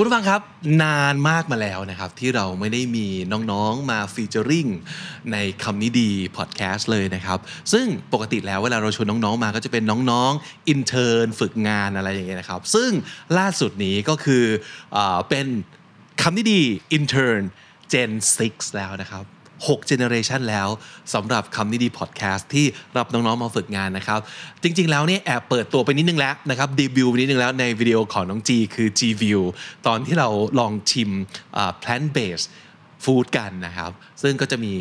คุณผู้ฟังครับนานมากมาแล้วนะครับ ที่เราไม่ได้มีน้องๆมาฟีเจอริงในคำนี้ดีพอดแคสต์เลยนะครับ ซึ่งปกติแล้วเวลาเราชวนน้องๆมาก็จะเป็นน้องๆอินเทอร์นฝึกงานอะไรอย่างเงี้ยนะครับ ซึ่งล่าสุดนี้ก็คืออเป็นคำนี้ดีอินเทอร์น Gen 6 แล้วนะครับ 6 generation แล้วสำหรับคำนี้ดีพอดแคสต์ที่รับน้องๆมาฝึกงานนะครับ จริงๆแล้วเนี่ยแอบเปิดตัวไปนิดนึงแล้วนะครับดีบิวไปนิดนึงแล้วในวิดีโอของน้องจีคือ G View ตอนที่เราลองชิมอ่า plant based food กันนะครับ ซึ่งก็จะมี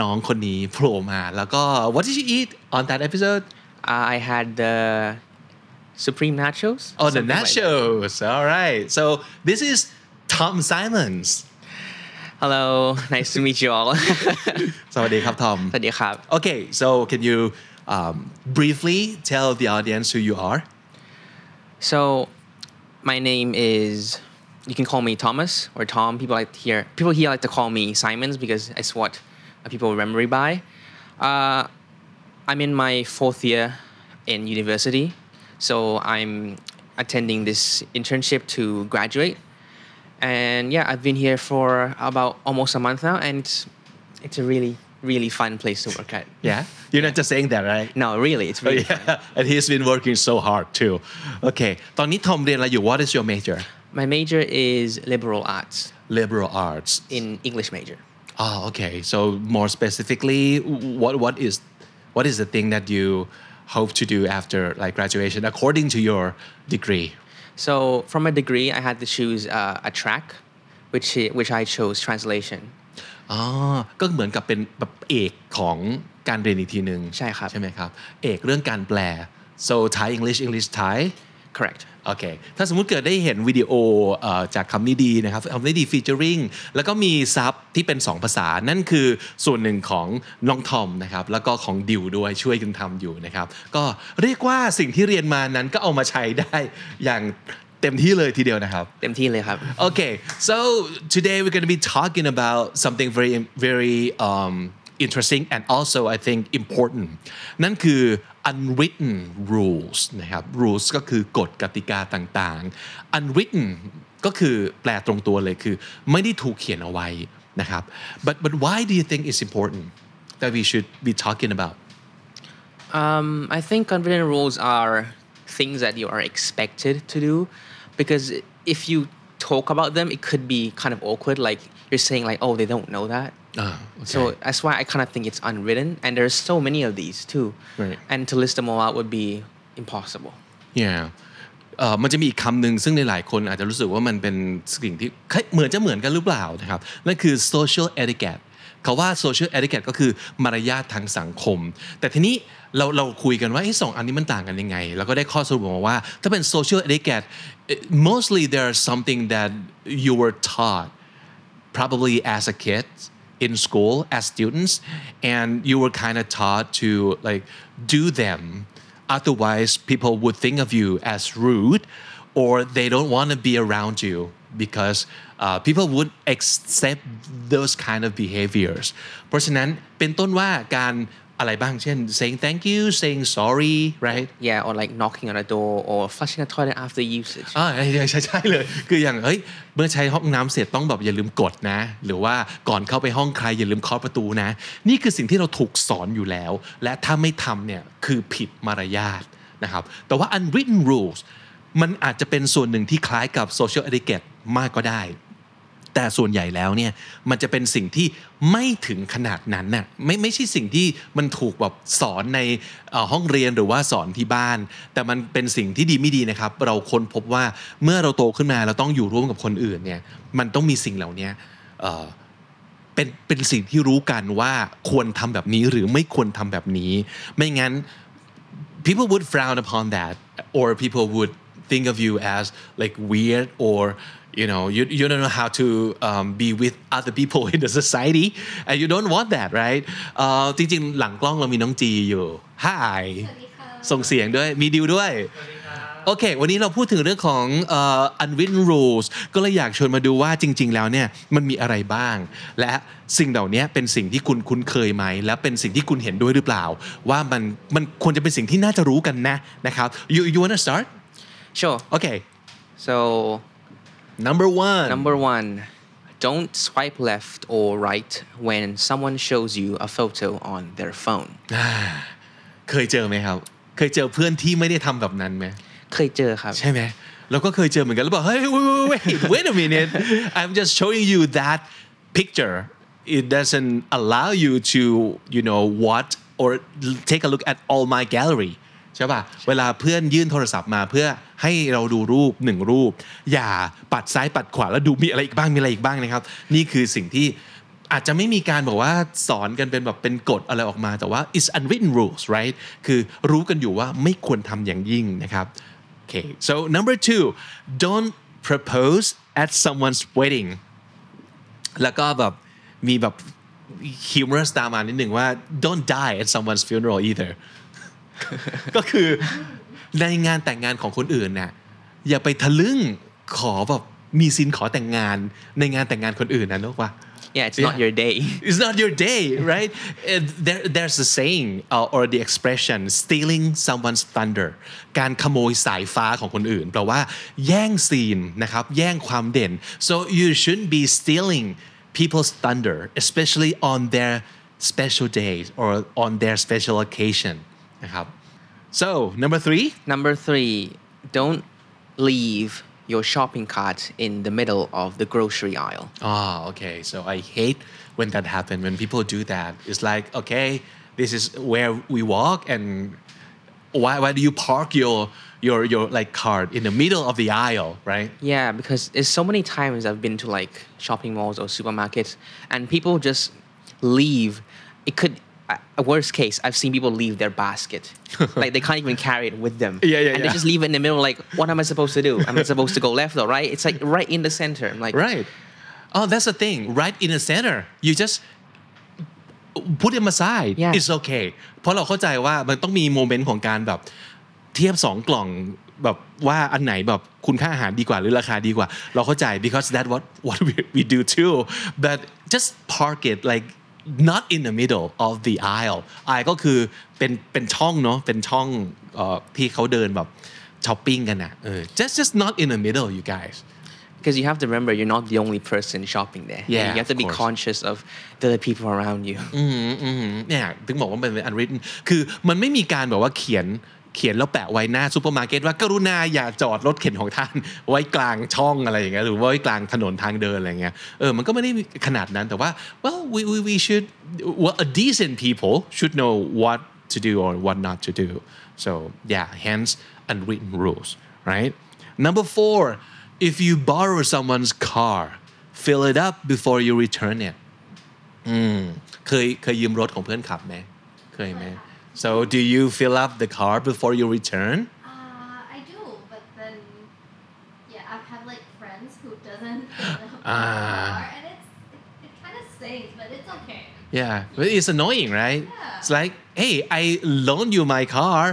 น้องคนนี้โผล่มาแล้วก็ what did you eat on that episode Uh, I had the supreme nachos. oh the something like that. nachos all right so this is Tom Simons Hello, nice to meet you all. สวัสดีครับทอม สวัสดีครับ Okay, so can you um, briefly tell the audience who you are? So, my name is. You can call me Thomas or Tom. People like to hear. People here like to call me Simons because it's what people remember me by. Uh, I'm in my fourth year in university, so I'm attending this internship to graduate. And yeah, I've been here for about almost a month now, and it's, it's a really, really fun place to work at. Yeah, you're not just saying that, right? No, really, it's really fun. yeah, and he's been working so hard too. Okay, ตอนนี้ทอมเรียนอะไรอยู่ What is your major? My major is liberal arts Liberal arts. in English major. Oh, okay. So more specifically, what what is what is the thing that you hope to do after like graduation according to your degree? So from a degree, I had to choose uh, a track, which i- which I chose translation. อ๋อ ก็เหมือนกับเป็นแบบเอกของการเรียนอีกทีหนึ่ง ใช่ครับ ใช่ไหมครับ เอกเรื่องการแปล so Thai English English Thai Correct. โอเค ถ้าสมมุติเกิดได้เห็นวิดีโอเอ่อจากคำนี้ดีนะครับคำนี้ดีฟีเจอริงแล้วก็มีซับที่เป็น 2 ภาษา นั่นคือส่วนหนึ่งของน้องทอมนะครับ แล้วก็ของดิวด้วยช่วยกันทำอยู่นะครับ ก็เรียกว่าสิ่งที่เรียนมานั้นก็เอามาใช้ได้อย่างเต็มที่เลยทีเดียวนะครับเต็มที่เลยครับ Okay, so today we're going to be talking about something very, very um, interesting and also I think important. นั่นคือ unwritten rules นะครับ rules ก็คือกฎกติกาต่างๆ unwritten ก็คือแปลตรงตัวเลยคือ ไม่ได้ถูกเขียนเอาไว้นะครับ but but why do you think it's important that we should be talking about Um, I think unwritten rules are things that you are expected to do, because if you talk about them, it could be kind of awkward. Like you're saying, like, "Oh, they don't know that." อ่า So that's why I kind of think it's unwritten, and there's so many of these too. Right. And to list them all out would be impossible. yeah เอ่อมันจะมีอีกคำหนึ่งซึ่งในหลายคนอาจจะรู้สึกว่ามันเป็นสิ่งที่คล้ายเหมือนจะเหมือนกันหรือเปล่านะครับ นั่นคือ social etiquette เขาว่า social etiquette ก็คือมารยาททางสังคม แต่ทีนี้เราเราคุยกันว่าไอ้สองอันนี้มันต่างกันยังไง แล้วก็ได้ข้อสรุปมาว่า ถ้าเป็น social etiquette it- mostly there's something that you were taught probably as a kid in school as students and you were kind of taught to like do them otherwise people would think of you as rude or they don't want to be around you because uh, people would accept those kind of behaviors เพราะฉะนั้นเป็นต้นว่าการ อะไรบ้างเช่น saying thank you saying sorry right Yeah, or like knocking on a door or flushing a toilet after usage. อ่าใช่ใช่ใช่เลย คืออย่างเฮ้ยเมื่อใช้ห้องน้ำเสร็จต้องแบบอย่าลืมกดนะ หรือว่าก่อนเข้าไปห้องใครอย่าลืมเคาะประตูนะ นี่คือสิ่งที่เราถูกสอนอยู่แล้ว และถ้าไม่ทำเนี่ยคือผิดมารยาทนะครับ แต่ว่า unwritten rules มันอาจจะเป็นส่วนหนึ่งที่คล้ายกับ social etiquette มากก็ได้ แต่ส่วนใหญ่แล้วเนี่ยมันจะเป็นสิ่งที่ไม่ถึงขนาดนั้นน่ะไม่ไม่ใช่สิ่งที่มันถูกแบบสอนในห้องเรียนหรือว่าสอนที่บ้าน แต่มันเป็นสิ่งที่ดีไม่ดีนะครับ เราค้นพบว่าเมื่อเราโตขึ้นมาเราต้องอยู่ร่วมกับคนอื่นเนี่ยมันต้องมีสิ่งเหล่านี้เอ่อเป็นเป็นสิ่งที่รู้กันว่าควรทำแบบนี้หรือไม่ควรทำแบบนี้ ไม่งั้น people would frown upon that or people would think of you as like weird or you know you, you don't know how to um, be with other people in the society and you don't want that right เอ่อจริงๆ หลังกล้องเรามีน้องจีอยู่ Hi ส่งเสียงด้วย มีดิวด้วย โอเค วันนี้เราพูดถึงเรื่องของเอ่อ unwritten rules ก็เลยอยากชวนมาดูว่าจริง ๆ แล้วเนี่ยมันมีอะไรบ้าง และสิ่งเหล่านี้เป็นสิ่งที่คุณคุ้นเคยไหม และเป็นสิ่งที่คุณเห็นด้วยหรือเปล่า ว่ามันมันควรจะเป็นสิ่งที่น่าจะรู้กันนะนะครับ you you wanna start Sure. okay So number one number one, don't swipe left or right when someone shows you a photo on their phone. เคยเจอไหมครับ เคยเจอเพื่อนที่ไม่ได้ทำแบบนั้นไหม เคยเจอครับ ใช่ไหมเราก็เคยเจอเหมือนกันแล้วบอกเฮ้ย wait wait wait wait a minute I'm just showing you that picture it doesn't allow you to you know what or take a look at all my gallery ใช่ป่ะเวลาเพื่อนยื่นโทรศัพท์มาเพื่อให้เราดูรูปหนึ่งรูป อย่าปัดซ้ายปัดขวาแล้วดูมีอะไรอีกบ้างมีอะไรอีกบ้างนะครับ นี่คือสิ่งที่อาจจะไม่มีการบอกว่าสอนกันเป็นแบบเป็นกฎอะไรออกมาแต่ว่า it's unwritten rules right คือรู้กันอยู่ว่าไม่ควรทำอย่างยิ่งนะครับ Okay, so number two, don't propose at someone's wedding. แล้วก็แบบมีแบบ humorous ตามมานิดหนึ่งว่า don't die at someone's funeral either ก็คือในงานแต่งงานของคนอื่นน่ะอย่าไปทะลึ่งขอแบบมีซินขอแต่งงานในงานแต่งงานคนอื่นนะนึกว่า Yeah, it's not your day. It's not your day, right? Uh, there, there's a saying uh, or the expression stealing someone's thunder การขโมยสายฟ้าของคนอื่นแปลว่าแย่งซีนนะครับแย่งความเด่น so you shouldn't be stealing people's thunder especially on their special days or on their special occasion นะครับ so number three Number three, don't leave your shopping cart in the middle of the grocery aisle. Ah, okay. So I hate when that happens. When people do that, it's like, okay, this is where we walk, and why why do you park your your your like cart in the middle of the aisle, right? Yeah, because it's so many times I've been to like shopping malls or supermarkets, and people just leave. It could, a worst case, I've seen people leave their basket, like they can't even carry it with them. Yeah, yeah, And they yeah. just leave it in the middle. Like, what am I supposed to do? Am I supposed to go left or right? It's like right in the center. I'm like, Right. Oh, that's the thing. Right in the center, you just put them aside. Yeah. It's okay. เพราะเราเข้าใจว่ามันต้องมีโมเมนต์ของการแบบเทียบสองกล่องแบบว่าอันไหนแบบคุณค่าอาหารดีกว่าหรือราคาดีกว่า เราเข้าใจ because that what what we, we do too but just park it like not in the middle of the aisle aisle ก็คือเป็นเป็นช่องเนาะเป็นช่องเอ่อที่เขาเดินแบบช้อปปิ้งกันนะเออ just just not in the middle you guys because you have to remember you're not the only person shopping there. Yeah, you have to of be course. conscious of the other people around you. อืมอืมเนี่ยถึงบอกว่ามันเป็น unwritten คือมันไม่มีการแบบว่าเขียน เขียนแล้วแปะไว้หน้าซูเปอร์มาร์เก็ตว่ากรุณาอย่าจอดรถเข็นของท่าน ไว้กลางช่องอะไรอย่างเงี้ยหรือว่าไว้กลางถนนทางเดินอะไรเงี้ยเออมันก็ไม่ได้ขนาดนั้นแต่ว่า well we we we should well a decent people should know what to do or what not to do so yeah hence unwritten rules right number four if you borrow someone's car fill it up before you return it อืมเคยเคยยืมรถของเพื่อนขับไหมเคยไหม so do you fill up the car before you return Uh, I do, but then yeah, I've had like friends who doesn't Ah. car, and it's it, it kind of stinks, but it's okay. yeah but it's annoying right Yeah. it's like hey I loan you my car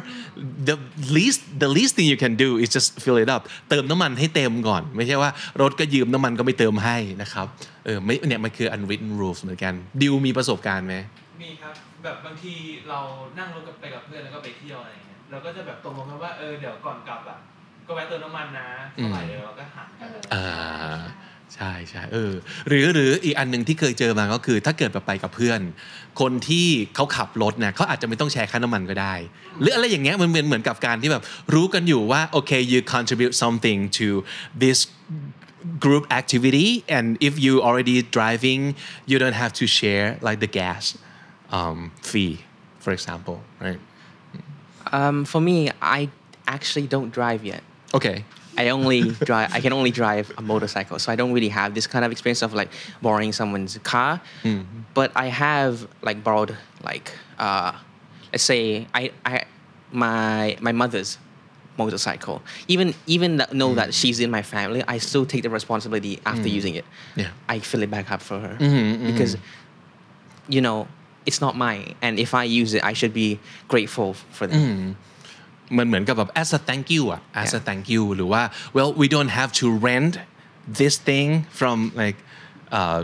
the least the least thing you can do is just fill it up เติมน้ำมันให้เต็มก่อน ไม่ใช่ว่ารถก็ยืมน้ำมันก็ไม่เติมให้นะครับ เออไม่เนี่ยมันคือ unwritten rules เหมือนกัน ดิวมีประสบการณ์ไหมมีครับ แบบบางทีเรานั่งรถกับไปกับเพื่อนแล้วก็ไปเที่ยวอะไรอย่างเงี้ยเราก็จะแบบตกลงกันว่าเออเดี๋ยวก่อนกลับอะก็แวะเติมน้ำมันนะเท่าไหร่เดี๋ยวเราก็หารกันอ่าใช่ใช่เออหรือหรืออีกอันหนึ่งที่เคยเจอมาก็คือ ถ้าเกิดแบบไปกับเพื่อน คนที่เขาขับรถเนี่ยเขาอาจจะไม่ต้องแชร์ค่าน้ำมันก็ได้ หรืออะไรอย่างเงี้ยมันเป็นเหมือนกับการที่แบบรู้กันอยู่ว่าโอเค you contribute something to this group activity and if you already driving you don't have to share like the gas um, fee for example right Um, for me, I actually don't drive yet. okay I only drive. I can only drive a motorcycle, so I don't really have this kind of experience of like borrowing someone's car. But I have like borrowed like uh, let's say I I my my mother's motorcycle. Even even that, know that she's in my family, I still take the responsibility after using it. Yeah. I fill it back up for her Mhm, because you know it's not mine, and if I use it, I should be grateful for them. มันเหมือนกับแบบ as a thank you อะ as a Yeah. thank you หรือว่า well we don't have to rent this thing from like เอ่อ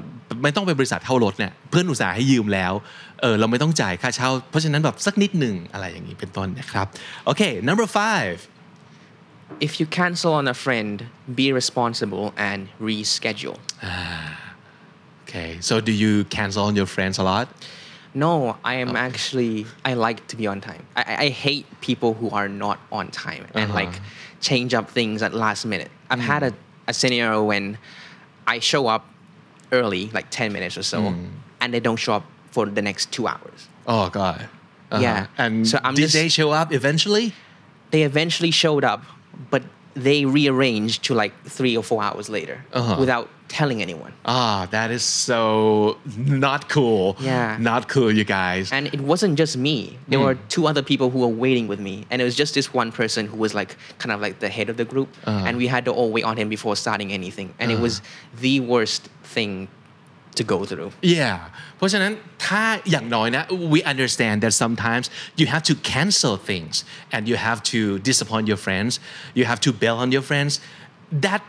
ไม่ต้องเป็นบริษัทเช่ารถเนี่ยเพื่อนอุตส่าห์ให้ยืมแล้วเออเราไม่ต้องจ่ายค่าเช่า เพราะฉะนั้นแบบสักนิดหนึ่งอะไรอย่างนี้เป็นต้นนะครับ โอเค number five If you cancel on a friend, be responsible and reschedule. okay so do you cancel on your friends a lot No, I am actually I like to be on time. I, I- hate people who are not on time and Uh-huh. like change up things at last minute. I've had a, a scenario when I show up early, like 10 minutes or so, and they don't show up for the next two hours. oh god Uh-huh. Yeah. and So I'm did just- they show up eventually They eventually showed up, but they rearranged to like three or four hours later Uh-huh. without telling anyone. ah that is so not cool Yeah. not cool you guys And it wasn't just me. There were two other people who were waiting with me. And it was just this one person who was like kind of like the head of the group. Uh-huh. And we had to all wait on him before starting anything. And it was the worst thing to go through. Yeah เพราะฉะนั้นถ้าอย่างน้อยนะ we understand that sometimes you have to cancel things and you have to disappoint your friends you have to bail on your friends that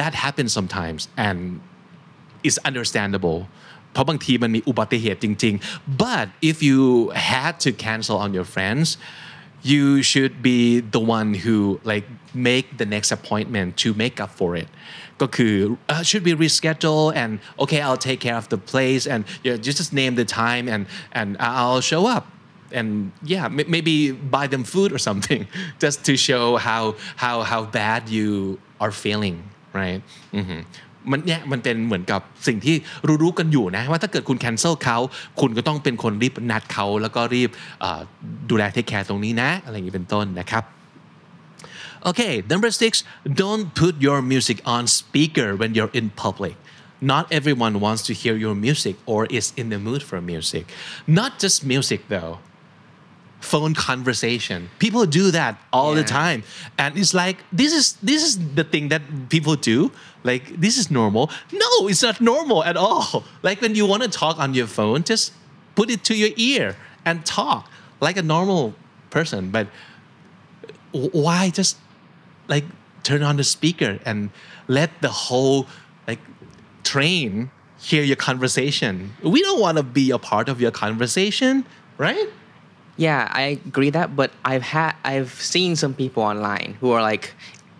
that happens sometimes and is understandable เพราะบางทีมันมีอุบัติเหตุจริง ๆ but if you had to cancel on your friends you should be the one who like make the next appointment to make up for it ก็คือ uh, should we reschedule and okay I'll take care of the place and yeah, you just name the time and and I'll show up and yeah m- maybe buy them food or something just to show how how how bad you are feeling right อือหือ มันเนี่ยมันเป็นเหมือนกับสิ่งที่รู้ๆกันอยู่นะว่าถ้าเกิดคุณ cancel เขาคุณก็ต้องเป็นคนรีบนัดเขาแล้วก็รีบดูแล take care ตรงนี้นะ อะไรอย่างนี้เป็นต้นนะครับ Okay, number six, don't put your music on speaker when you're in public. Not everyone wants to hear your music or is in the mood for music. Not just music though. Phone conversation. People do that all the time. And it's like this is this is the thing that people do. Like this is normal. No, it's not normal at all. Like when you want to talk on your phone, just put it to your ear and talk like a normal person. But why just like turn on the speaker and let the whole like train hear your conversation we don't want to be a part of your conversation right Yeah, I agree that, but I've had I've seen some people online who are like,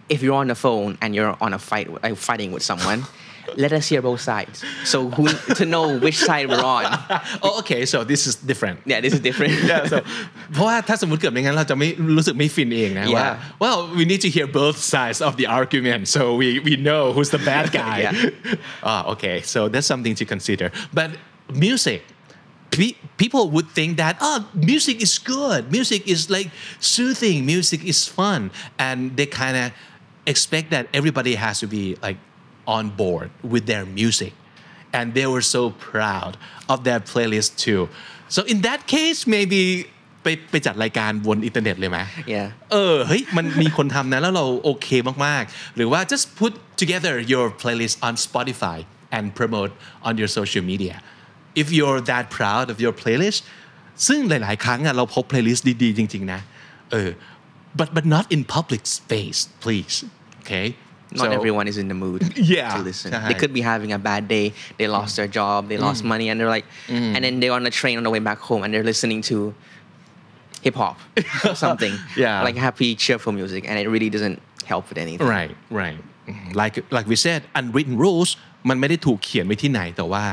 if you're on the phone and you're on a fight, uh, fighting with someone, let us hear both sides. So who to know which side we're on. oh okay so this is different Yeah, this is different. yeah so เพราะว่าถ้าสมมติเกิดไม่งั้นเราจะไม่รู้สึกไม่ฟินเองนะว่า Yeah. well we need to hear both sides of the argument so we we know who's the bad guy Yeah. ah okay so that's something to consider but music pe- people would think that oh music is good music is like soothing music is fun and they kind of expect that everybody has to be like on board with their music and they were so proud of their playlist too so in that case maybe ไปไปจัดรายการบนอินเทอร์เน็ตเลยไหม Yeah. เออเฮ้ยมันมีคนทำนะแล้วเราโอเคมากๆ หรือว่า just put together your playlist on Spotify and promote on your social media if you're that proud of your playlist ซึ่งหลาย ๆ ครั้งอะเราพบ playlist ดี ๆ จริง ๆ นะเออ but but not in public space please okay Not So- everyone is in the mood Yeah. to listen. Right. They could be having a bad day. They lost their job. They lost money, and they're like, and then they're on the train on the way back home, and they're listening to hip hop or something. Yeah. Like happy, cheerful music, and it really doesn't help with anything. right right Mhm. like like we said unwritten rules มันไม่ได้ถูกเขียนไว้ที่ไหน แต่ว่า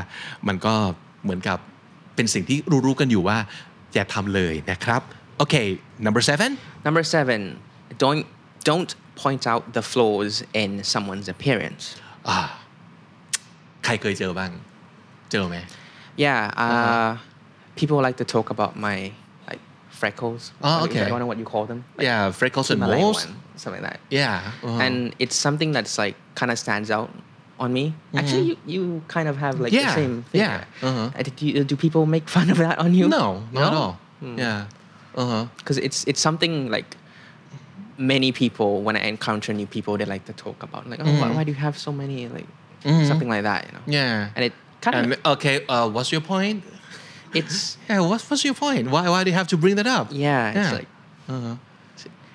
มันก็ เหมือนกับเป็นสิ่งที่รู้ๆกันอยู่ว่าอย่าทำเลยนะครับ okay number seven Number seven, don't don't point out the flaws in someone's appearance. ใครเคยเจอบ้าง เจอไหม Yeah, uh, people like to talk about my like freckles. Oh, I okay. don't know what you call them. Like, yeah freckles and Himalayan moles one, something like that. yeah uh-huh. and it's something that's like kind of stands out on me. Actually, you, you kind of have like Mm-hmm. Yeah, the same thing. yeah, uh-huh. Uh, Do, you, do people make fun of that on you? no not at all. Yeah uh-huh. Because it's it's something like many people when I encounter new people they like to talk about like oh why, why do you have so many like something like that you know? Yeah. And it kind of okay uh, what's your point? It's yeah what, what's your point? Why why do you have to bring that up? Yeah it's Yeah. like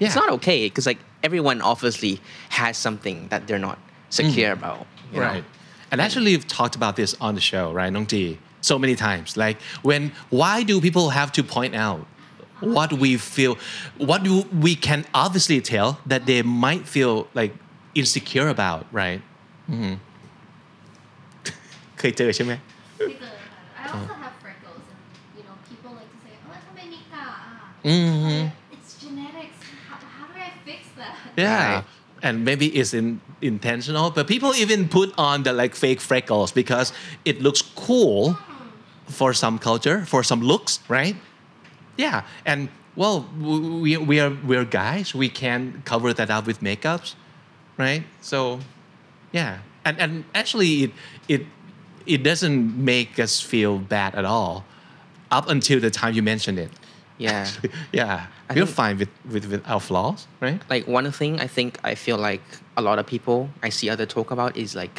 yeah it's not okay because like everyone obviously has something that they're not secure about you know? Right. And actually, we've talked about this on the show, right, Nong Ji? So many times. Like, when, why do people have to point out what we feel, what do we can obviously tell that they might feel like insecure about, right? อืม เคยเจอใช่ไหม Because I also have freckles, and you know, people like to say, "Oh, ทำไมมีกาอ่ะ?" อือฮึ It's genetics. How, how do I fix that? Yeah. Right. And maybe it's in, intentional, but people even put on the like fake freckles because it looks cool for some culture, for some looks, right? Yeah. And well, we, we are we're guys. We can cover that up with makeups, right? So, yeah. And and actually, it it it doesn't make us feel bad at all, up until the time you mentioned it. yeah yeah, I we're think- fine with, with with our flaws, right? like one thing I think I feel like a lot of people I see other talk about is like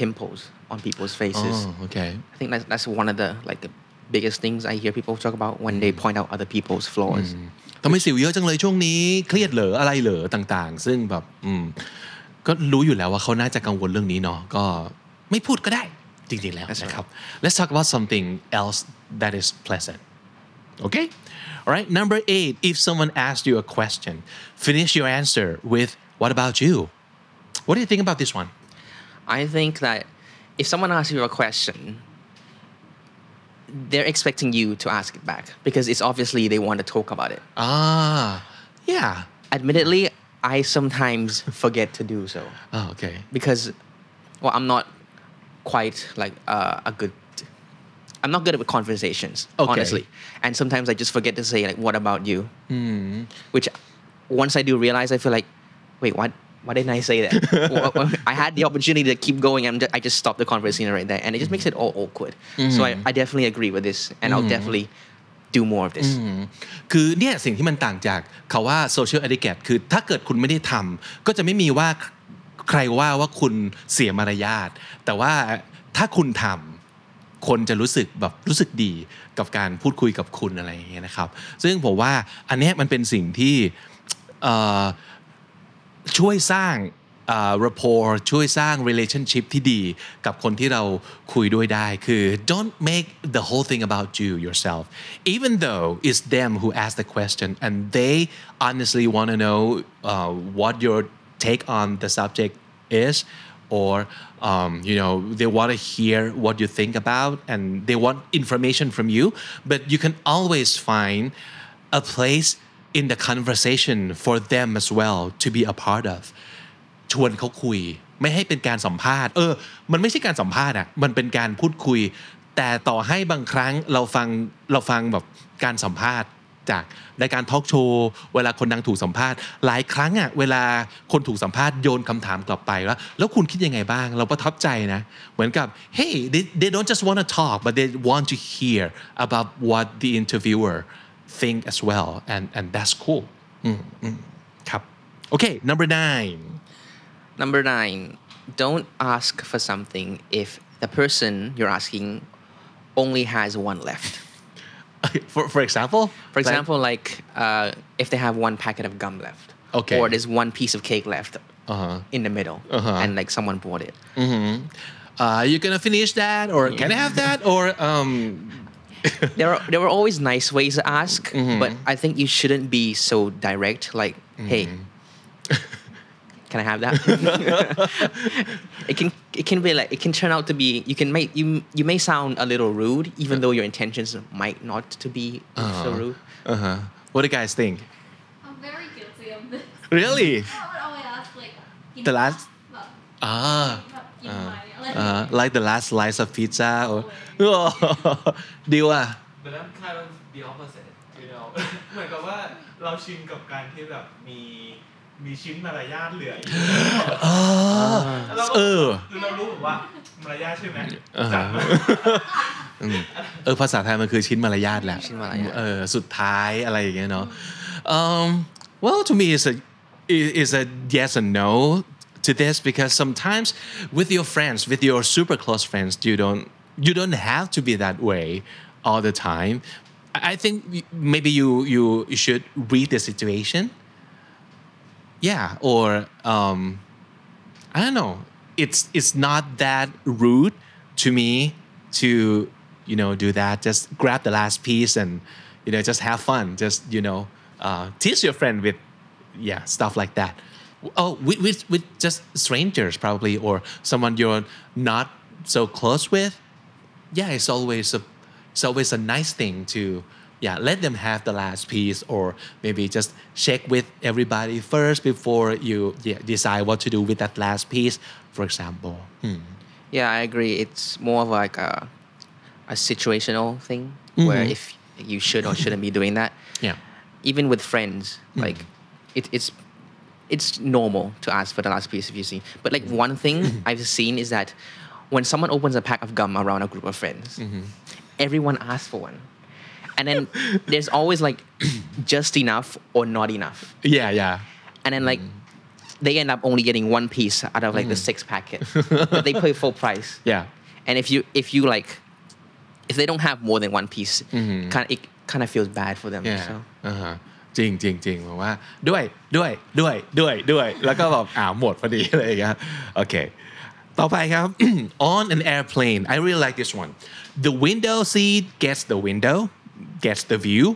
pimples on people's faces. Oh, okay. I think that's that's one of the like the biggest things I hear people talk about when they point out other people's flaws. ทำไมสิวเยอะจังเลยช่วงนี้เครียดเหรออะไรเหรอต่างๆ ซึ่งแบบอืมก็รู้อยู่แล้วว่าเขาน่าจะกังวลเรื่องนี้เนาะก็ไม่พูดก็ได้จริงๆแล้ว That's right. นะครับ Let's talk about something else that is pleasant okay all right number eight if someone asks you a question finish your answer with what about you what do you think about this one I think that if someone asks you a question, they're expecting you to ask it back because it's obviously they want to talk about it. ah yeah Admittedly, I sometimes forget to do so oh, okay because, well, I'm not quite like uh, a good. I'm not good with conversations, Okay. honestly, and sometimes I just forget to say like, "What about you?" Which, once I do realize, I feel like, wait, what? Why didn't I say that? Well, well, I had the opportunity to keep going, and I just stopped the conversation right there, and it just makes it all awkward. So I, I definitely agree with this, and I'll definitely do more of this. คือเนี่ยสิ่งที่มันต่างจากเขาว่า social etiquette คือถ้าเกิดคุณไม่ได้ทำก็จะไม่มีว่าใครว่าว่าคุณเสียมารยาทแต่ว่าถ้าคุณทำ คนจะรู้สึกแบบรู้สึกดีกับการพูดคุยกับคุณอะไรอย่างเงี้ยนะครับ ซึ่งผมว่าอันนี้มันเป็นสิ่งที่ช่วยสร้าง rapport ช่วยสร้าง relationship ที่ดีกับคนที่เราคุยด้วยได้คือ don't make the whole thing about you yourself even though it's them who ask the question and they honestly want to know uh, what your take on the subject is or um, you know they want to hear what you think about and they want information from you but you can always find a place in the conversation for them as well to be a part of ชวนเขาคุย ไม่ให้เป็นการสัมภาษณ์ เออ มันไม่ใช่การสัมภาษณ์อ่ะ มันเป็นการพูดคุย แต่ต่อให้บางครั้งเราฟังเราฟังแบบการสัมภาษณ์ จากรายการทอล์กโชว์เวลาคนดังถูกสัมภาษณ์หลายครั้งอะเวลาคนถูกสัมภาษณ์โยนคำถามกลับไปว่าแล้วคุณคิดยังไงบ้าง เราประทับใจนะ เหมือนกับ hey they, they don't just want to talk but they want to hear about what the interviewer think as well and and that's cool ครับ okay number nine Number nine, don't ask for something if the person you're asking only has one left. for for example For example, like uh, if they have one packet of gum left, Okay. or there's one piece of cake left Uh-huh. in the middle, Uh-huh. and like someone bought it. uh, you gonna finish that or can I have that or um there are there were always nice ways to ask, Mm-hmm. but I think you shouldn't be so direct. Like, hey, can I have that? it can it can be like it can turn out to be you can make you you may sound a little rude even though your intentions might not to be so rude. uh-huh. what do you guys think I'm very guilty of this. really I would always ask like, กิน The last- แบบ ah แบบกินไหมอะไร uh, like the last slice of pizza or ดีว่ะ but I'm kind of the opposite you know เหมือนกับว่าเราชินกับการที่แบบมี มีชิ้นมารยาทเหลืออยู่แล้วเราก็เออ คือเรารู้แบบว่ามารยาทใช่ไหมอ่าฮะจัดมาอืมเออภาษาไทยมันคือชิ้นมารยาทแหละชิ้นมารยาท เออสุดท้ายอะไรอย่างเงี้ยเนาะ um well to me it's a i- is a yes and no to this because sometimes with your friends, with your super close friends, you don't you don't have to be that way all the time. I I think maybe you you you should read the situation. Yeah, or um, I don't know. It's it's not that rude to me to you know do that. Just grab the last piece and you know just have fun. Just you know uh, tease your friend with yeah stuff like that. Oh, with, with with just strangers probably or someone you're not so close with. Yeah, it's always a it's always a nice thing to yeah let them have the last piece or maybe just check with everybody first before you yeah, decide what to do with that last piece for example Hmm. Yeah, I agree. It's more of like a, a situational thing where mm-hmm. if you should or shouldn't be doing that. yeah Even with friends, mm-hmm. like it, it's it's normal to ask for the last piece if you see. But like one thing mm-hmm. I've seen is that when someone opens a pack of gum around a group of friends, everyone asks for one And then there's always like just enough or not enough. yeah yeah And then like they end up only getting one piece out of like the six packet. but they pay full price. yeah And if you if you like if they don't have more than one piece, kind of it kind of feels bad for them. yeah So อ่าฮะจริงจริงจริงบอกว่าด้วยด้วยด้วยด้วยด้วยแล้วก็แบบอ่าหมดพอดีอะไรอย่างเงี้ยโอเค ต่อไปครับ on an airplane I really like this one the window seat gets the window gets the view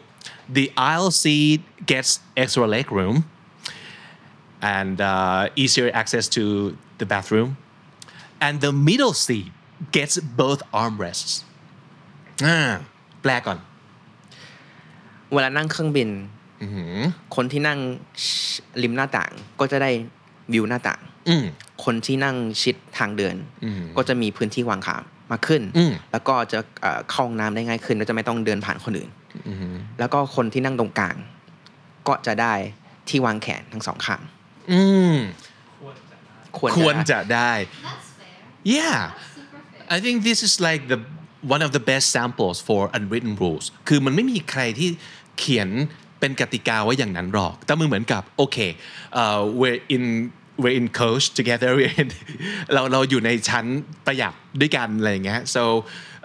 the aisle seat gets extra leg room and uh, easier access to the bathroom and the middle seat gets both armrests อ่าแปลก่อน เวลานั่งเครื่องบิน คนที่นั่งริมหน้าต่าง ก็จะได้วิวหน้าต่าง อืม คนที่นั่งชิดทางเดิน อืม ก็จะมีพื้นที่วางขา มากขึ้นอืมแล้วก็จะเอ่อเข้าห้องน้ำได้ง่ายขึ้นแล้วจะไม่ต้องเดินผ่านคนอื่นแล้วก็คนที่นั่งตรงกลาง ก็จะได้ที่วางแขนทั้งสองข้างอืมควรจะได้ควรควรจะจะได้ That's fair. yeah That's super fair. I think this is like the one of the best samples for unwritten rules คือมันไม่มีใครที่เขียนเป็นกติกาไว้อย่างนั้นหรอก แต่มันเหมือนกับโอเค uh, we're in we're in coach together we're in เราเราอยู่ในชั้นประหยัดด้วยกันอะไรอย่างเงี้ย so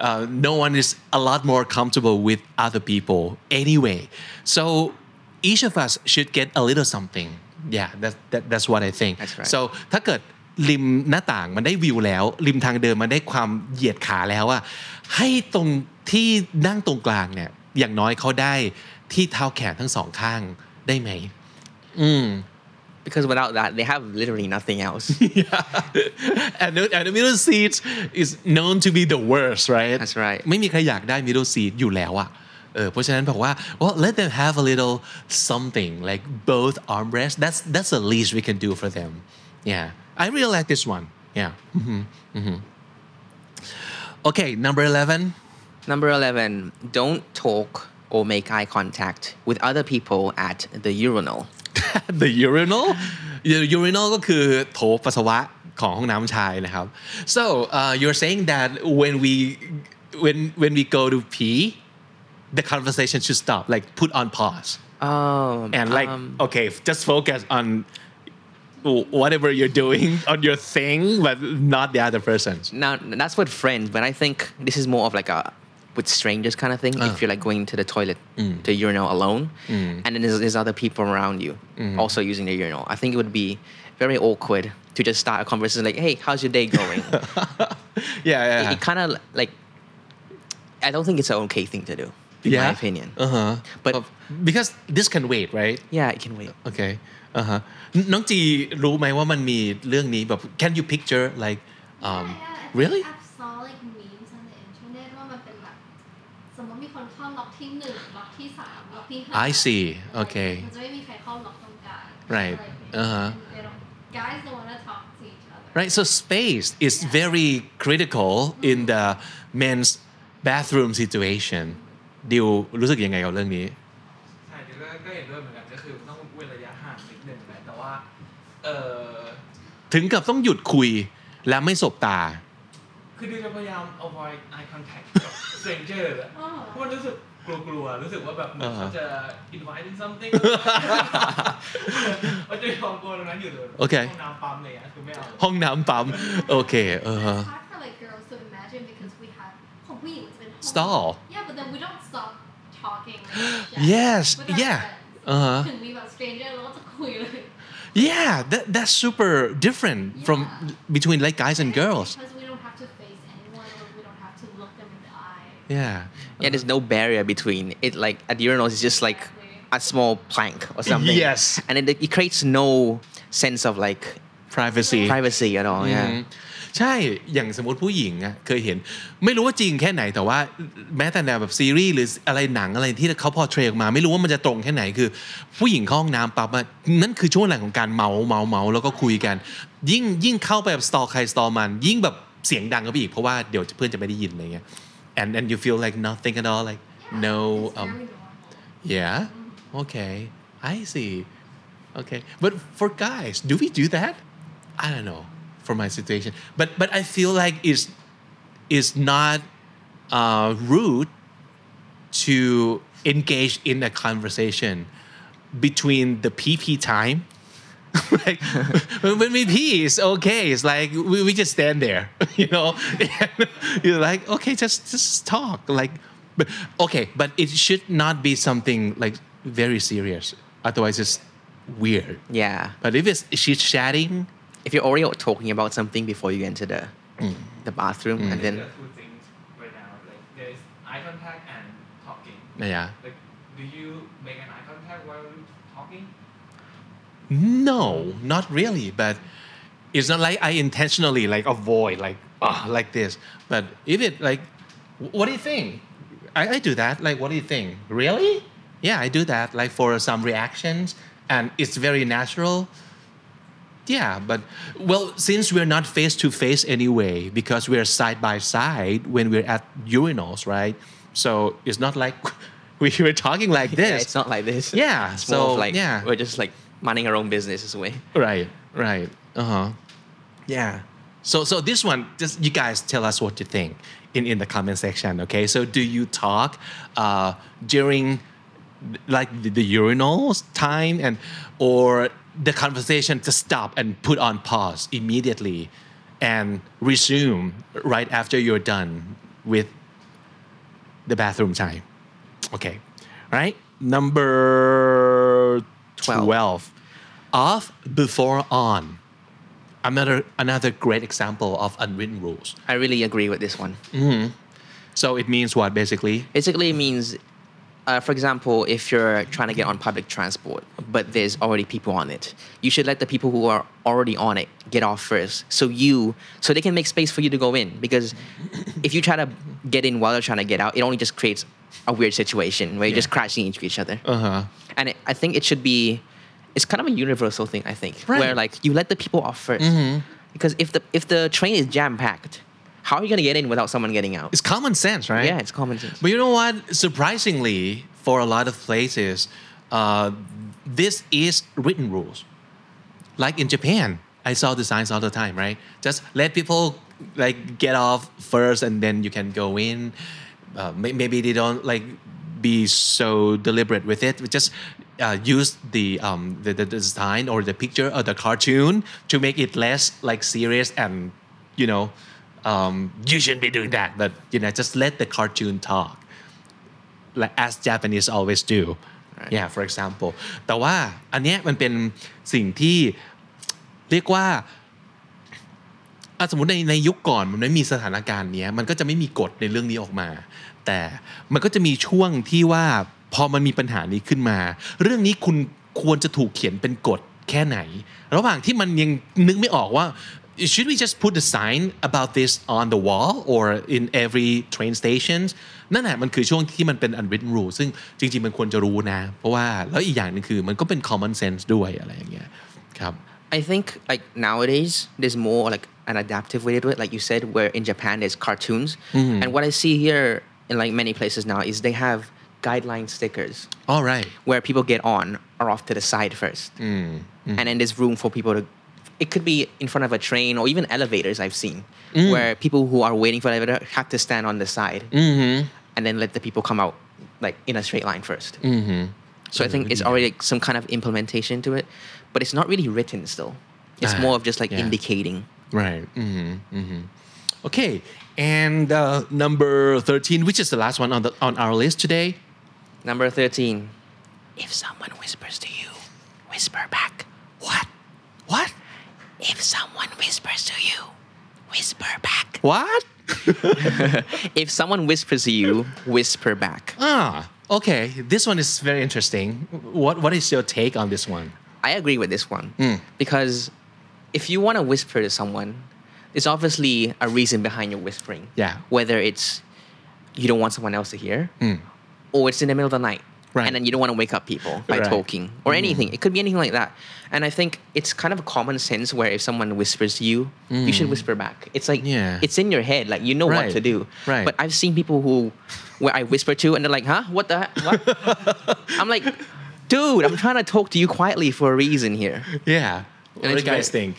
uh, no one is a lot more comfortable with other people anyway so each of us should get a little something yeah that, that that's what I think That's right. so ถ้าเกิดริมหน้าต่างมันได้วิวแล้ว ริมทางเดินมันได้ความเหยียดขาแล้วอะให้ตรงที่นั่งตรงกลางเนี่ยอย่างน้อยเขาได้ที่เท้าแขนทั้งสองข้างได้ไหม because without that they have literally nothing else yeah. and, the, and the middle seat is known to be the worst right That's right. ไม่มีใครอยากได้ middle seat อยู่แล้วอะเออเพราะฉะนั้นบอกว่า well let them have a little something like both armrests that's that's the least we can do for them yeah I really like this one yeah Mhm, mhm. okay number 11 Number 11, don't talk or make eye contact with other people at the urinal. the urinal the urinal ก็คือโถปัสสาวะของห้องน้ำชายนะครับ so uh, you're saying that when we when when we go to pee the conversation should stop like put on pause Oh, and like um, okay just focus on whatever you're doing on your thing but not the other person now that's with friends, but I think this is more of like a with strangers kind of thing. Ah. If you're like going to the toilet, Mm. the urinal alone, and then there's, there's other people around you Mm. also using the urinal. I think it would be very awkward to just start a conversation like, "Hey, how's your day going?" yeah yeah it, it kind of like I don't think it's an okay thing to do, in my opinion. uh-huh But because this can wait right yeah, it can wait. โอเคอ่าฮะน้องจีรู้ไหมว่ามันมีเรื่องนี้แบบ can you picture like um Yeah, yeah, I think really หนึ่งล็อกที่สามล็อกที่ห้า I see โอเคมันจะไม่มีใครเข้าล็อกตรงกลาง Right. อะไรอย่างเงี้ย Uh-huh. And they don't- guys don't want to talk to each other right so space is very critical in the men's bathroom situation ดิวรู้สึกยังไงกับเรื่องนี้ใช่เดี๋ยวก็ก็เห็นด้วยเหมือนกันก็คือต้องเว้นระยะห่างนิดนึงแหละแต่ว่าเออถึงกับต้องหยุดคุยและไม่สบตา คือดิวจะพยายาม avoid eye contact กับ stranger อะอ๋อเพราะมันรู้สึก กลัวๆรู้สึกว่าแบบเหมือน อ่า เขาจะ inviting something ว่าจะมีความกลัวตรงนั้นอยู่เลย โอเค ห้องน้ำปั๊มอะไรอย่างเงี้ยคือไม่เอา ห้องน้ำปั๊มโอเคเออ It's hard for like girls to imagine because we have ของผู้หญิงมันจะเป็นห้อง Stall Yeah but then we don't stop talking like yes with our yeah friends. อ่าฮะ ถึงมีแบบ stranger เราก็จะคุยเลย yeah that that's super different from Yeah. between like guys and girls because yeah Yeah, there's no barrier between it. Like at urinals, it's just like a small plank or something. Yes. And it, it creates no sense of like privacy privacy at all. อื Yeah. มใช่ อย่างสมมติผู้หญิงอะเคยเห็น ไม่รู้ว่าจริงแค่ไหนแต่ว่าแม้แต่แนวแบบซีรีส์หรืออะไรหนังอะไรที่เขาพอเทรออกมา ไม่รู้ว่ามันจะตรงแค่ไหนคือ ผู้หญิงเข้าห้องน้ำปั๊บอะนั่นคือช่วงแรกของการเมาเมาเมาแล้วก็คุยกัน ยิ่งยิ่งเข้าไปแบบสตอใครสตอมัน ยิ่งแบบเสียงดังก็ไปอีกเพราะว่าเดี๋ยวเพื่อนจะไม่ได้ยินอะไรเงี้ย and then you feel like nothing at all like no um Yeah. Okay. I see. Okay. But for guys, do we do that? I don't know for my situation. But but I feel like it's it's not uh, rude to engage in a conversation between the PP time. like when when we pee, it's okay. It's like we, we just stand there, you know. And you're like, okay, just just talk. Like, but okay, but it should not be something like very serious. Otherwise, it's weird. Yeah. But if it's she's chatting, If you're already talking about something before you enter the Mm. the bathroom and There then are two things right now like there is eye contact and talking yeah. like do you make an eye contact while you talking No, not really. But it's not like I intentionally like avoid like ah like this. But if it like, what do you think? I, I do that. Like, what do you think? Really? Yeah, I do that. Like for some reactions, and it's very natural. Yeah, but well, since we're not face to face anyway, because we're side by side when we're at urinals, right? So it's not like we were talking like yeah, this. it's not like this. Yeah, It's so, like yeah. we're just like minding our own business this way. Right, right. Uh huh. Yeah. So so this one, just you guys tell us what you think in in the comment section. Okay. So do you talk uh, during like the, the urinals time and or the conversation to stop and put on pause immediately and resume right after you're done with the bathroom time. Okay. Right. Number 12. 12. Off before on. Another another great example of unwritten rules. I really agree with this one. So it means what basically? Basically, it means, uh, for example, if you're trying to get on public transport, but there's already people on it, you should let the people who are already on it get off first, so you, so they can make space for you to go in. Because if you try to get in while they're trying to get out, it only just creates a weird situation where you're just crashing into each other. Uh huh. And it, I think it should be, it's kind of a universal thing. I think Right. where like you let the people off 1st because if the if the train is jam packed, how are you gonna get in without someone getting out? It's common sense, right? Yeah, it's common sense. But you know what? Surprisingly, for a lot of places, uh, this is written rules. Like in Japan, I saw the signs all the time, right? Just let people like get off first, and then you can go in. Uh, maybe they don't like be so deliberate with it. Just uh, use the, um, the the design or the picture or the cartoon to make it less like serious and you know um, you shouldn't be doing that. But you know, just let the cartoon talk. like as Japanese always do Right. yeah for example แต่ว่าอันเนี้ยมันเป็นสิ่งที่เรียกว่าอะสมมติในในยุคก่อนมันไม่มีสถานการณ์เนี้ยมันก็จะไม่มีกฎในเรื่องนี้ออกมา แต่มันก็จะมีช่วงที่ว่า พอมันมีปัญหานี้ขึ้นมา เรื่องนี้คุณควรจะถูกเขียนเป็นกฎแค่ไหน ระหว่างที่มันยังนึกไม่ออกว่า should we just put a sign about this on the wall or in every train stations นั่นแหละมันคือช่วงที่มันเป็น unwritten rule ซึ่งจริงๆ มันควรจะรู้นะ เพราะว่าแล้วอีกอย่างหนึงคือมันก็เป็น common sense ด้วยอะไรอย่างเงี้ยครับ I think like nowadays there's more like an adaptive way to do it. Like you said, where in Japan there's cartoons, and what I see here in like many places now is they have guideline stickers all right where people get on or off to the side first, and then there's room for people to. It could be in front of a train or even elevators I've seen, where people who are waiting for the elevator have to stand on the side, and then let the people come out like in a straight line 1st Mm-hmm. So I think it's already like some kind of implementation to it, but it's not really written still. It's Ah, more of just like yeah. indicating. Right. Mm-hmm. Mm-hmm. Okay. And uh, number 13, which is the last one on the on our list today. Number 13. If someone whispers to you, whisper back. What? What? If someone whispers to you, whisper back. What? If someone whispers to you, whisper back. Ah, okay. This one is very interesting. What What is your take on this one? I agree with this one Mm. because if you want to whisper to someone, there's obviously a reason behind your whispering. Yeah. Whether it's you don't want someone else to hear, Mm. Or it's in the middle of the night, Right. and then you don't want to wake up people by Right. talking or anything. It could be anything like that. And I think it's kind of a common sense where if someone whispers to you, you should whisper back. It's like Mm. Yeah. it's in your head, like you know Right. what to do. Right. But I've seen people who where I whisper to and they're like, huh? What the heck? What? I'm like, dude, I'm trying to talk to you quietly for a reason here. Yeah. What do you guys very- think?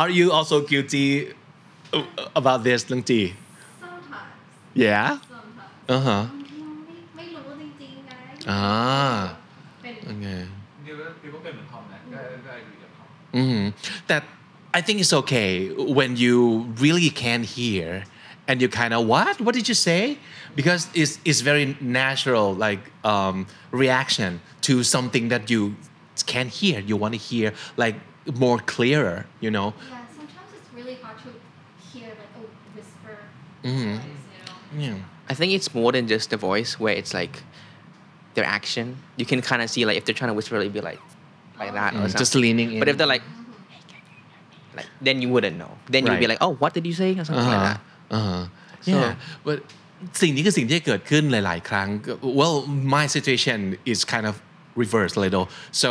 Are you also guilty uh, about this, Lung Ji? sometimes Yeah. sometimes อ่า อ่า เป็น โอเค เดี๋ยวเดี๋ยวก็เป็นเหมือนทอมนะก็ก็อยู่กับทอม hmm That I think it's okay when you really can't hear and you kind of what? What did you say? Because it's it's very natural like um, reaction to something that you can't hear. You want to hear like more clearer. You know. yeah sometimes it's really hard to hear like a whisper Mhm. voice, you know Yeah. I think it's more than just the voice where it's like their action. You can kind of see like if they're trying to whisper, it'd be like like that or Mm, something. just leaning in. But if they're like, like then you wouldn't know. Then you'd be Right. like, oh, what did you say or something like that. อ่าฮะ So- yeah but สิ่งนี้คือสิ่งที่เกิดขึ้นหลาย ๆ ครั้ง well my situation is kind of reverse a little so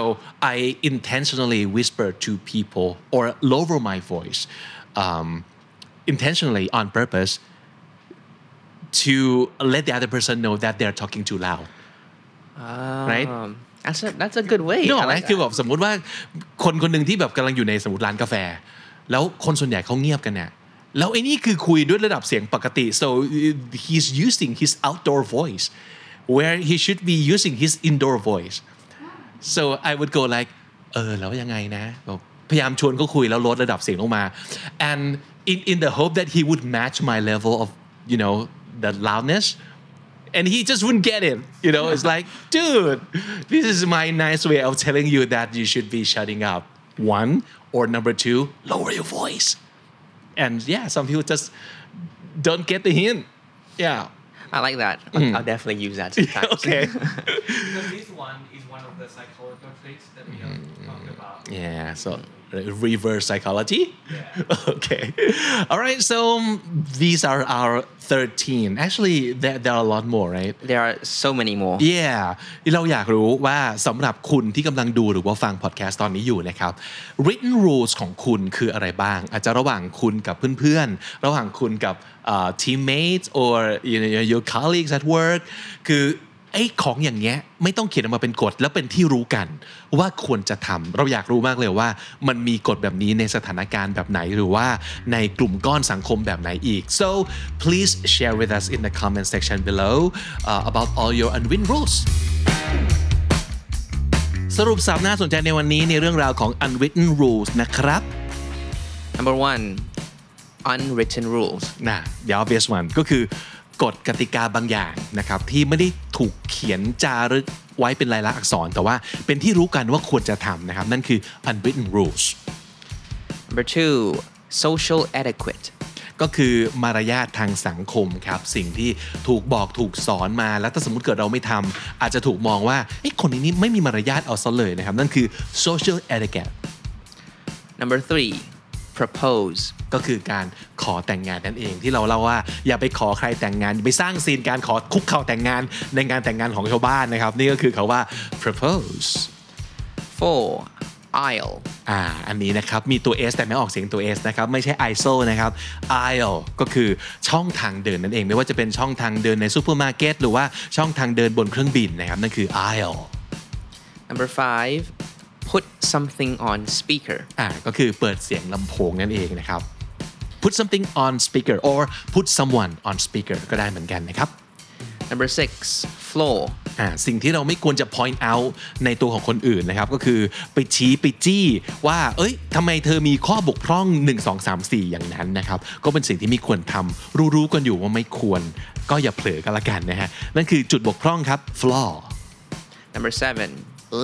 I intentionally whisper to people or lower my voice um, intentionally on purpose to let the other person know that they're talking too loud Right? Um, That's a that's a good way. นึกอ I อกไหม like คือ that. แบบสมมุติว่าคนคนหนึ่งที่แบบกำลังอยู่ในสมมติร้านกาแฟ แล้วคนส่วนใหญ่เขาเงียบกันเนี่ยแล้วไอ้นี่คือคุยด้วยระดับเสียงปกติ so he's using his outdoor voice where he should be using his indoor voice so I would go like เออแล้วยังไงนะแบบพยายามชวนเขาคุยแล้วลดระดับเสียงลงมา and in in the hope that he would match my level of you know the loudness and he just wouldn't get it. You know, it's like, dude, this is my nice way of telling you that you should be shutting up. One or number two, lower your voice. And yeah, some people just don't get the hint. Yeah. I like that. I'll, I'll definitely use that sometimes. Mm. okay. because this one is one of the psychological tricks that we have talked about Yeah. So reverse psychology. Yeah. Okay. All right. So um, these are our 13. Actually, there, there are a lot more, right? There are so many more. Yeah เราอยากรู้ว่าสำหรับคุณที่กำลังดูหรือว่าฟังพอดแคสต์ตอนนี้อยู่นะครับ written rules ของคุณคืออะไรบ้าง อาจจะระหว่างคุณกับเพื่อนๆ ระหว่างคุณกับเอ่อ teammates or you know your colleagues at work คือ ไอ้ของอย่างเงี้ยไม่ต้องเขียนออกมาเป็นกฎแล้วเป็นที่รู้กัน ว่าควรจะทำเราอยากรู้มากเลยว่า มันมีกฎแบบนี้ในสถานการณ์แบบไหนหรือว่าในกลุ่มก้อนสังคมแบบไหนอีก so please share with us in the comment section below uh, about all your unwritten rules สรุปสับน่าสนใจในวันนี้ในเรื่องราวของ unwritten rules นะครับ Number one, unwritten rules. นะ the obvious one ก็คือ กฎกติกาบางอย่างนะครับที่ไม่ได้ถูกเขียนจารึกไว้เป็นลายลักษณ์อักษร แต่ว่าเป็นที่รู้กันว่าควรจะทำนะครับ นั่นคือ unwritten rules Number two, social etiquette. ก็คือมารยาททางสังคมครับ สิ่งที่ถูกบอกถูกสอนมาแล้วถ้าสมมติเกิดเราไม่ทำอาจจะถูกมองว่าไอ้ยคนนี้ไม่มีมารยาทเอาซะเลยนะครับ นั่นคือ social etiquette Number three, propose. ก็คือการขอแต่งงานนั่นเองที่เราเล่าว่าอย่าไปขอใครแต่งงานอย่าไปสร้างซีนการขอคุกเข่าแต่งงานในงานแต่งงานของชาวบ้านนะครับ นี่ก็คือเขาว่า propose Four, aisle. อ่า อันนี้นะครับ มีตัว S แต่ไม่ออกเสียงตัว S นะครับ ไม่ใช่ ISO นะครับ aisle ก็คือช่องทางเดินนั่นเอง ไม่ว่าจะเป็นช่องทางเดินในซูเปอร์มาร์เก็ตหรือว่าช่องทางเดินบนเครื่องบินนะครับ นั่นคือ aisle Number five, put something on speaker. อ่าก็คือเปิดเสียงลำโพงนั่นเองนะครับ put something on speaker or put someone on speaker ก็ได้เหมือนกันนะครับ Number six, flow. อ่าสิ่งที่เราไม่ควรจะ point out ในตัวของคนอื่นนะครับ ก็คือไปชี้ไปจี้ว่า เอ้ยทำไมเธอมีข้อบกพร่อง 1 2 3 4 อย่างนั้นนะครับ ก็เป็นสิ่งที่ไม่ควรทำรู้ๆกันอยู่ว่าไม่ควร ก็อย่าเผลอกันละกันนะฮะ นั่นคือจุดบกพร่องครับ flaw Number seven,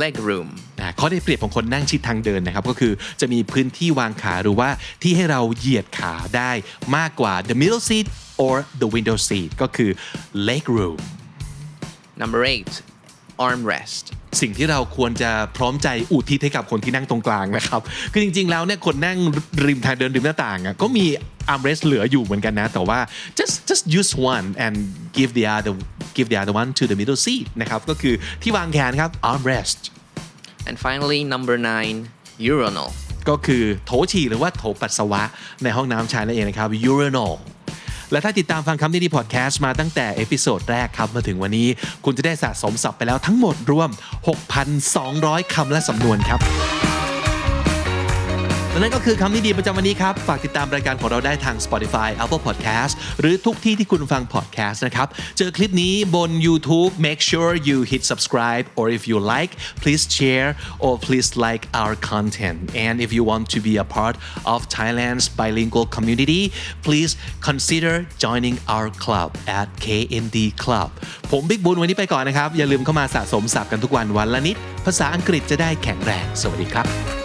leg room. อ่าข้อได้เปรียบของคนนั่งชิดทางเดินนะครับ ก็คือจะมีพื้นที่วางขาหรือว่าที่ให้เราเหยียดขาได้มากกว่า the middle seat or the window seat ก็คือ leg room Number eight, armrest. สิ่งที่เราควรจะพร้อมใจอุทิศให้กับคนที่นั่งตรงกลางนะครับ คือจริงๆ แล้วเนี่ยคนนั่งริมทางเดินริมหน้าต่างอะก็มี armrest เหลืออยู่เหมือนกันนะ แต่ว่า just just use one and give the other give the other one to the middle seat นะครับ ก็คือที่วางแขนครับ armrest And finally, number nine, urinal. ก็คือโถฉี่หรือว่าโถปัสสาวะในห้องน้ำชายนั่นเองนะครับ urinal และถ้าติดตามฟังคำนี้ดีพอดแคสต์มาตั้งแต่เอพิโซดแรกครับมาถึงวันนี้ คุณจะได้สะสมศัพท์ไปแล้วทั้งหมดรวม 6,200 คำและสำนวนครับ และนั่นก็คือคำนี้ดีประจำวันนี้ครับ ฝากติดตามรายการของเราได้ทาง Spotify Apple Podcast หรือทุกที่ที่คุณฟัง podcast นะครับ เจอคลิปนี้บน YouTube make sure you hit subscribe or if you like please share or please like our content and if you want to be a part of Thailand's bilingual community please consider joining our club at KND Club ผมบิ๊กบุญวันนี้ไปก่อนนะครับ อย่าลืมเข้ามาสะสมศัพท์กันทุกวันวันละนิด ภาษาอังกฤษจะได้แข็งแรง สวัสดีครับ